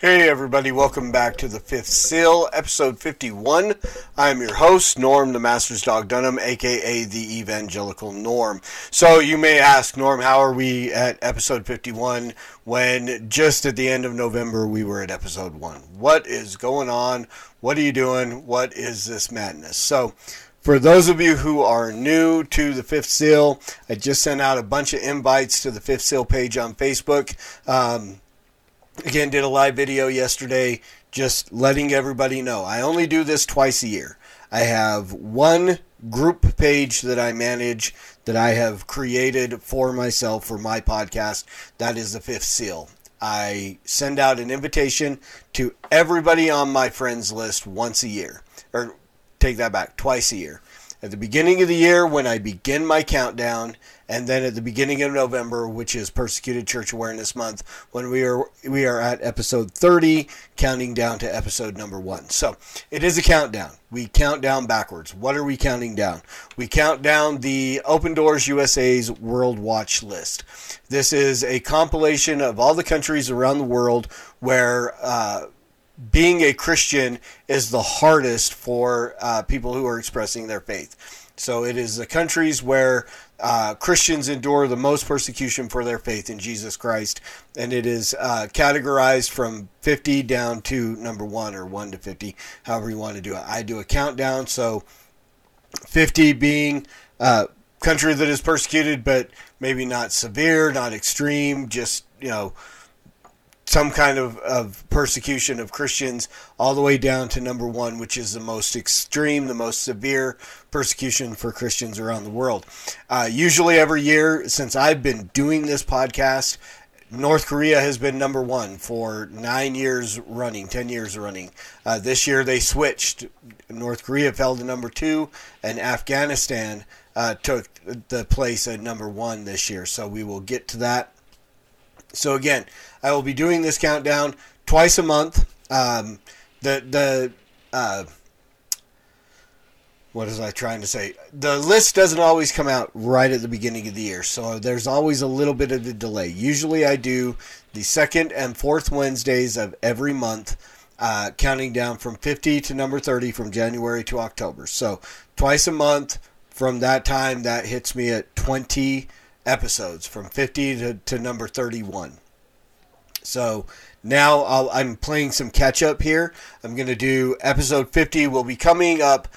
Hey everybody, welcome back to the Fifth Seal, episode 51. I'm your host, Norm the Master's Dog Dunham, aka the Evangelical Norm. So you may ask, Norm, how are we at episode 51 when just at the end of November we were at episode 1? What is going on? What are you doing? What is this madness? So, for those of you who are new to the Fifth Seal, I just sent out a bunch of invites to the Fifth Seal page on Facebook. Um, again did a live video yesterday just letting everybody know. I only do this twice a year. I have one group page that i manage that i have created for myself for my podcast. That is the fifth seal. I send out an invitation to everybody on my friends list once a year or take that back twice a year. At the beginning of the year when I begin my countdown, and then at the beginning of November, which is Persecuted Church Awareness Month, when we are we are at episode 30, counting down to episode number one. So it is a countdown. We count down backwards. What are we counting down? We count down the Open Doors USA's World Watch list. This is a compilation of all the countries around the world where. Uh, being a Christian is the hardest for uh, people who are expressing their faith. So it is the countries where uh, Christians endure the most persecution for their faith in Jesus Christ, and it is uh, categorized from 50 down to number one or one to 50, however you want to do it. I do a countdown, so 50 being uh, country that is persecuted, but maybe not severe, not extreme, just you know some kind of, of persecution of Christians, all the way down to number one, which is the most extreme, the most severe persecution for Christians around the world. Uh, usually, every year since I've been doing this podcast, North Korea has been number one for nine years running, ten years running. Uh, this year they switched. North Korea fell to number two, and Afghanistan uh, took the place at number one this year. So we will get to that. So again, I will be doing this countdown twice a month. Um, the the uh, what was I trying to say? The list doesn't always come out right at the beginning of the year, so there's always a little bit of a delay. Usually, I do the second and fourth Wednesdays of every month, uh, counting down from 50 to number 30 from January to October. So twice a month. From that time, that hits me at 20 episodes, from 50 to, to number 31. So now i am playing some catch up here. I'm going to do episode 50 will be coming up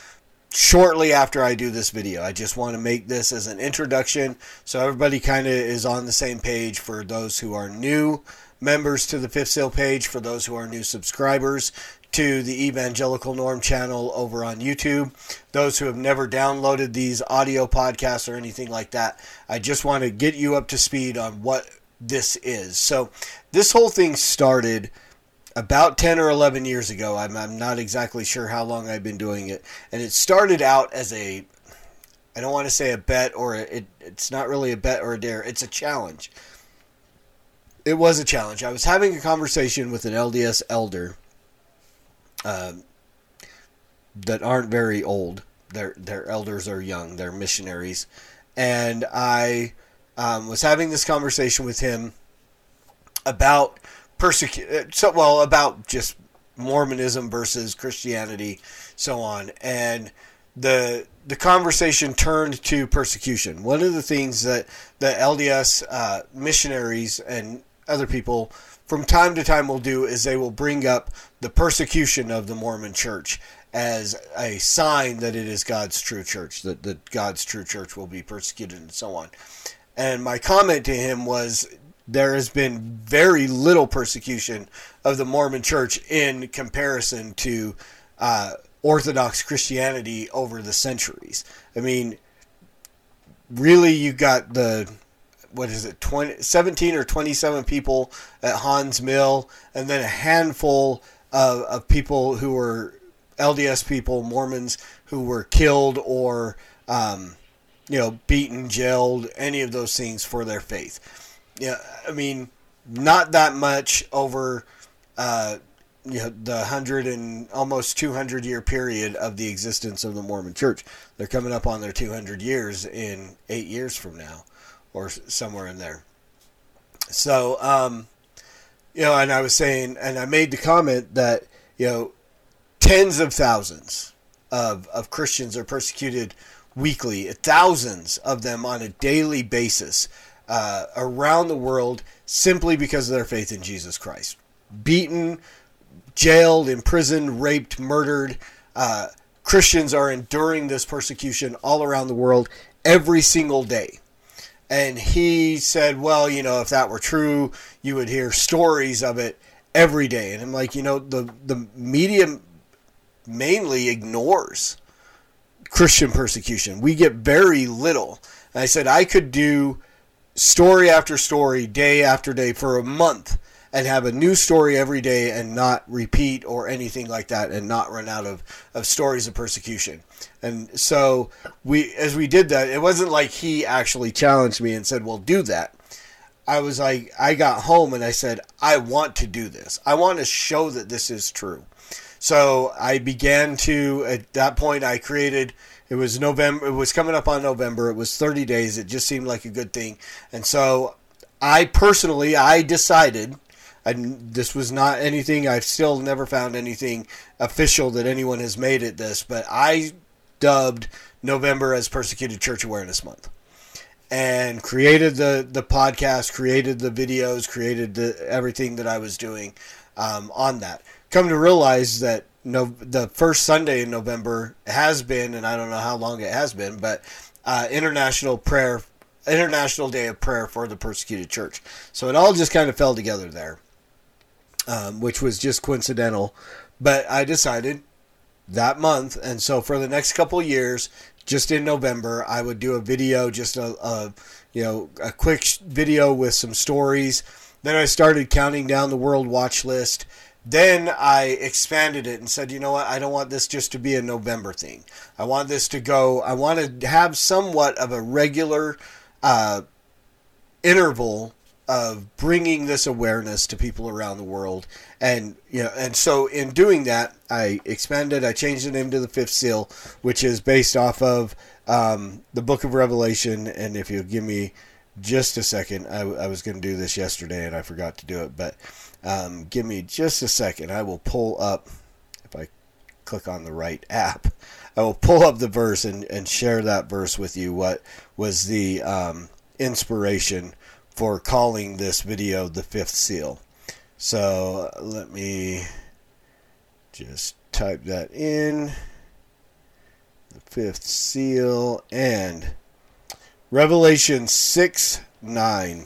shortly after I do this video. I just want to make this as an introduction so everybody kind of is on the same page for those who are new members to the Fifth Seal page, for those who are new subscribers to the Evangelical Norm channel over on YouTube. Those who have never downloaded these audio podcasts or anything like that, I just want to get you up to speed on what this is. So, this whole thing started about 10 or 11 years ago. I'm, I'm not exactly sure how long I've been doing it. And it started out as a, I don't want to say a bet or a, it, it's not really a bet or a dare, it's a challenge. It was a challenge. I was having a conversation with an LDS elder um, that aren't very old. Their their elders are young. They're missionaries, and I um, was having this conversation with him about persecute. So well about just Mormonism versus Christianity, so on, and the the conversation turned to persecution. One of the things that the LDS uh, missionaries and other people from time to time will do is they will bring up the persecution of the Mormon church as a sign that it is God's true church, that, that God's true church will be persecuted and so on. And my comment to him was there has been very little persecution of the Mormon church in comparison to uh, Orthodox Christianity over the centuries. I mean, really, you got the what is it 20, 17 or 27 people at Haun's Mill, and then a handful of, of people who were LDS people, Mormons who were killed or um, you know beaten, jailed, any of those things for their faith. Yeah, I mean, not that much over. Uh, you know, the hundred and almost 200 year period of the existence of the Mormon Church. They're coming up on their 200 years in eight years from now, or somewhere in there. So, um, you know, and I was saying, and I made the comment that, you know, tens of thousands of, of Christians are persecuted weekly, thousands of them on a daily basis uh, around the world simply because of their faith in Jesus Christ. Beaten, jailed, imprisoned, raped, murdered. Uh, Christians are enduring this persecution all around the world every single day. And he said, well, you know, if that were true, you would hear stories of it every day. And I'm like, you know, the, the media mainly ignores Christian persecution. We get very little. And I said, I could do story after story, day after day for a month and have a new story every day and not repeat or anything like that and not run out of, of stories of persecution. And so we as we did that, it wasn't like he actually challenged me and said, Well do that. I was like I got home and I said, I want to do this. I want to show that this is true. So I began to at that point I created it was November it was coming up on November. It was 30 days. It just seemed like a good thing. And so I personally I decided and this was not anything I've still never found anything official that anyone has made it this, but I dubbed November as Persecuted Church Awareness Month. And created the, the podcast, created the videos, created the, everything that I was doing um, on that. Come to realize that no, the first Sunday in November has been, and I don't know how long it has been, but uh, International Prayer, International Day of Prayer for the Persecuted Church. So it all just kind of fell together there um, which was just coincidental. But I decided that month, and so for the next couple years, just in November, I would do a video, just a, a you know a quick video with some stories. Then I started counting down the world watch list. Then I expanded it and said, you know what? I don't want this just to be a November thing. I want this to go. I want to have somewhat of a regular uh, interval of bringing this awareness to people around the world. And you know and so in doing that i expanded i changed the name to the fifth seal which is based off of um, the book of revelation. And if you'll give me just a second i, I was going to do this yesterday and i forgot to do it but um, give me just a second. I will pull up if i click on the right app i will pull up the verse and, and share that verse with you what was the um, inspiration for calling this video the fifth seal. So let me just type that in. The fifth seal and Revelation 6 9.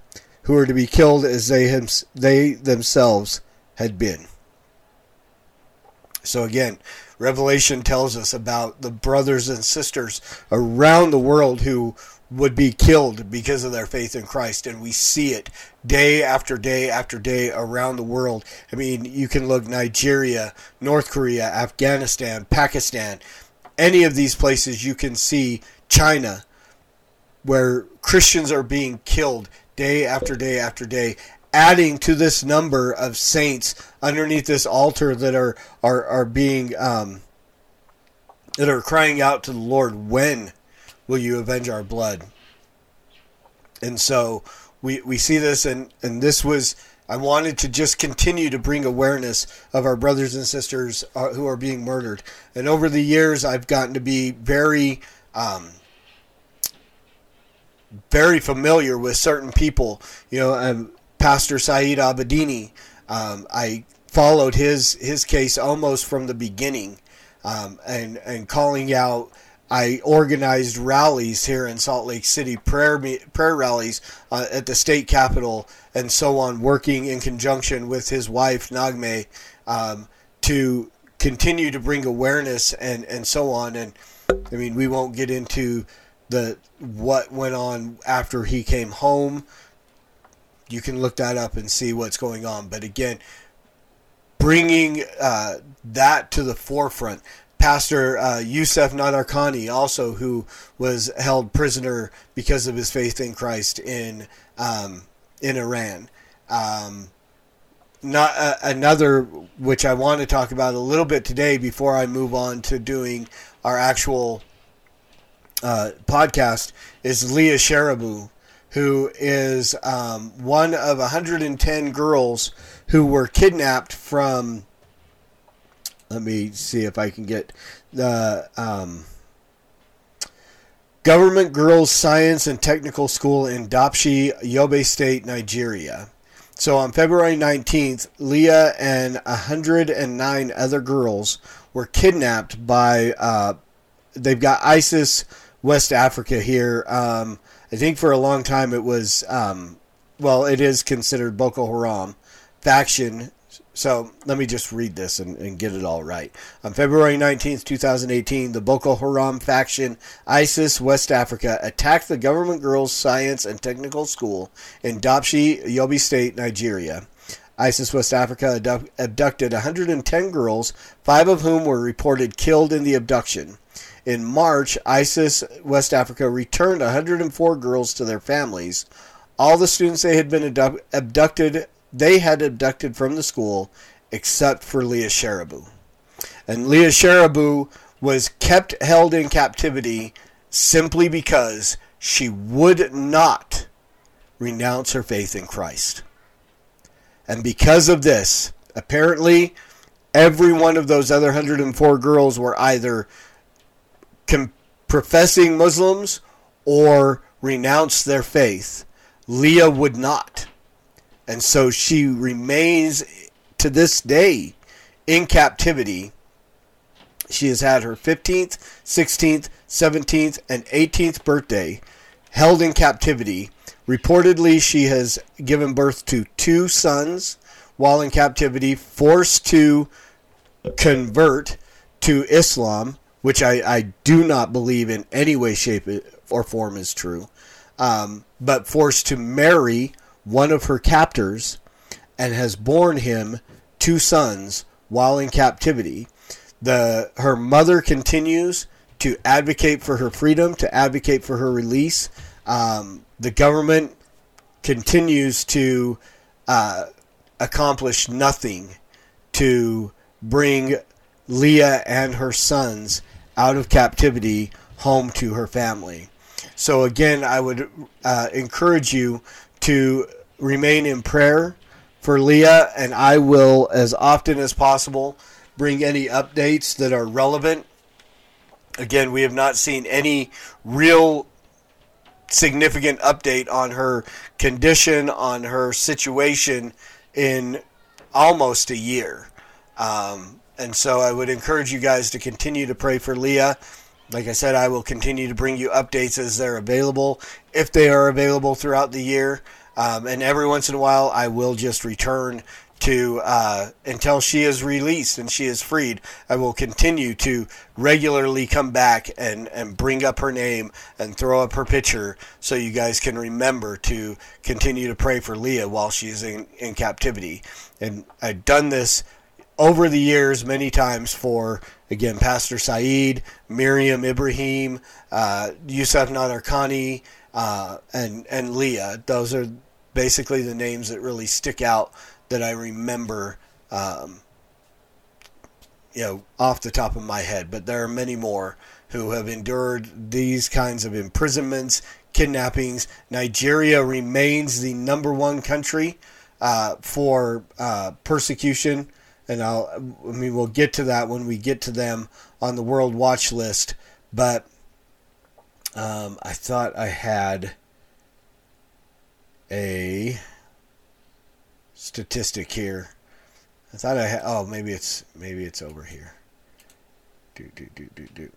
who were to be killed as they, they themselves had been. So again, Revelation tells us about the brothers and sisters around the world who would be killed because of their faith in Christ. And we see it day after day after day around the world. I mean, you can look Nigeria, North Korea, Afghanistan, Pakistan, any of these places, you can see China, where Christians are being killed day after day after day, adding to this number of saints underneath this altar that are are are being um, that are crying out to the Lord, "When will you avenge our blood?" And so we we see this, and and this was. I wanted to just continue to bring awareness of our brothers and sisters uh, who are being murdered. And over the years, I've gotten to be very um, very familiar with certain people. You know, um, Pastor Saeed Abedini. Um, I followed his his case almost from the beginning, um, and and calling out. I organized rallies here in Salt Lake City, prayer prayer rallies uh, at the state capitol, and so on, working in conjunction with his wife Naghmeh um, to continue to bring awareness and and so on. And I mean, we won't get into the what went on after he came home. You can look that up and see what's going on. But again, bringing uh, that to the forefront. Pastor uh, Yusef Nadarkhani, also who was held prisoner because of his faith in Christ in um, in Iran. Um, not uh, another which I want to talk about a little bit today before I move on to doing our actual uh, podcast is Leah Sharibu, who is um, one of 110 girls who were kidnapped from. Let me see if I can get the um, Government Girls Science and Technical School in Dapchi, Yobe State, Nigeria. So on February 19th, Leah and 109 other girls were kidnapped by, uh, they've got ISIS West Africa here. Um, I think for a long time it was, um, well, it is considered Boko Haram faction so let me just read this and, and, get it all right. On February 19th, 2018, the Boko Haram faction, ISIS West Africa, attacked the Government Girls Science and Technical School in Dapchi, Yobe State, Nigeria. ISIS West Africa abducted 110 girls, five of whom were reported killed in the abduction. In March, ISIS West Africa returned 104 girls to their families. All the students they had been abducted they had abducted from the school except for Leah Sharibu. And Leah Sharibu was kept held in captivity simply because she would not renounce her faith in Christ. And because of this, apparently every one of those other 104 girls were either com- professing Muslims or renounce their faith. Leah would not. And so she remains to this day in captivity. She has had her 15th, 16th, 17th, and 18th birthday held in captivity. Reportedly, she has given birth to two sons while in captivity, forced to convert to Islam, which I, I do not believe in any way, shape, or form is true, um, but forced to marry one of her captors and has borne him two sons while in captivity. The her mother continues to advocate for her freedom, to advocate for her release. Um, the government continues to uh, accomplish nothing to bring Leah and her sons out of captivity home to her family. So again, I would uh, encourage you to remain in prayer for Leah, and I will, as often as possible, bring any updates that are relevant. Again, we have not seen any real significant update on her condition, on her situation in almost a year. Um, and so I would encourage you guys to continue to pray for Leah. Like I said, I will continue to bring you updates as they're available, if they are available throughout the year. Um, and every once in a while, I will just return to uh, until she is released and she is freed. I will continue to regularly come back and, and bring up her name and throw up her picture so you guys can remember to continue to pray for Leah while she's in, in captivity. And I've done this over the years many times for again Pastor Saeed, Meriam Ibrahim, uh, Yusuf Nadarkhani, uh, and and Leah. Those are basically the names that really stick out that I remember. Um, you know, off the top of my head, but there are many more who have endured these kinds of imprisonments, kidnappings. Nigeria remains the number one country uh, for uh, persecution and I'll, I mean, we'll get to that when we get to them on the World Watch list. But um, I thought I had a statistic here. I thought I had. Oh, maybe it's maybe it's over here. Do do do do do.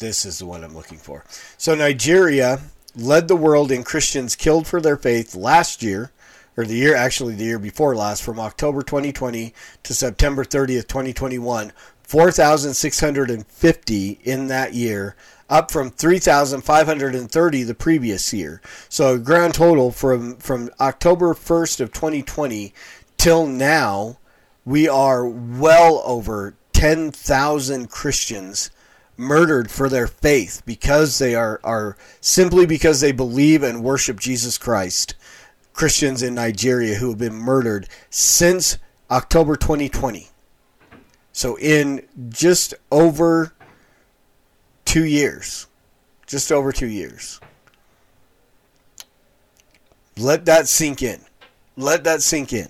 This is the one I'm looking for. So Nigeria led the world in Christians killed for their faith last year, or the year actually the year before last, from October 2020 to September 30th, 2021. 4,650 in that year, up from 3,530 the previous year. So a grand total from from October 1st of 2020 till now, we are well over 10,000 Christians murdered for their faith because they are, are simply because they believe and worship Jesus Christ. Christians in Nigeria who have been murdered since October 2020. So in just over two years, just over two years. Let that sink in. Let that sink in.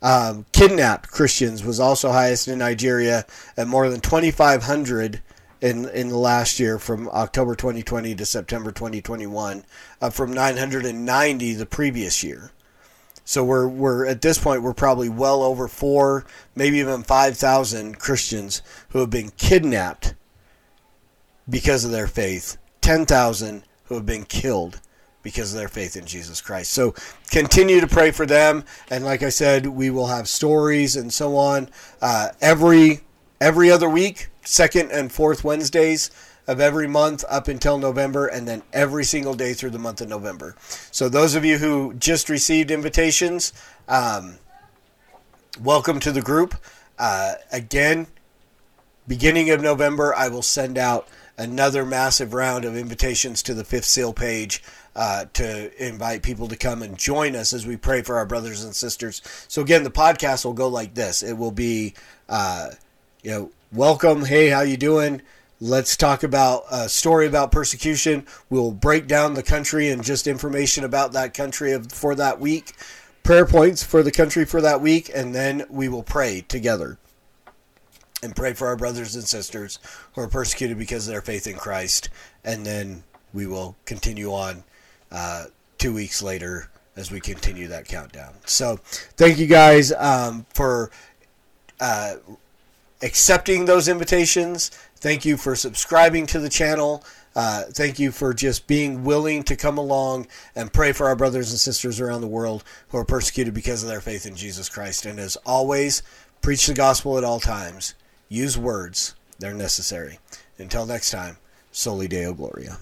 Um, kidnapped Christians was also highest in Nigeria at more than 2,500 in in the last year from October 2020 to September 2021, up from 990 the previous year. So we're we're at this point we're probably well over four, maybe even 5,000 Christians who have been kidnapped because of their faith. 10,000 who have been killed because of their faith in Jesus Christ. So continue to pray for them, and like I said, we will have stories and so on uh, every every other week, second and fourth Wednesdays of every month up until November, and then every single day through the month of November. So those of you who just received invitations, um, welcome to the group. Uh, again, beginning of November, I will send out another massive round of invitations to the Fifth Seal page uh, to invite people to come and join us as we pray for our brothers and sisters. So again, the podcast will go like this. It will be, uh, you know, welcome. Hey, how you doing? Let's talk about a story about persecution. We'll break down the country and just information about that country for that week, prayer points for the country for that week, and then we will pray together and pray for our brothers and sisters who are persecuted because of their faith in Christ. And then we will continue on uh, two weeks later as we continue that countdown. So thank you guys um, for uh, accepting those invitations. Thank you for subscribing to the channel. Uh, thank you for just being willing to come along and pray for our brothers and sisters around the world who are persecuted because of their faith in Jesus Christ. And as always, preach the gospel at all times. Use words, they're necessary. Until next time, Soli Deo Gloria.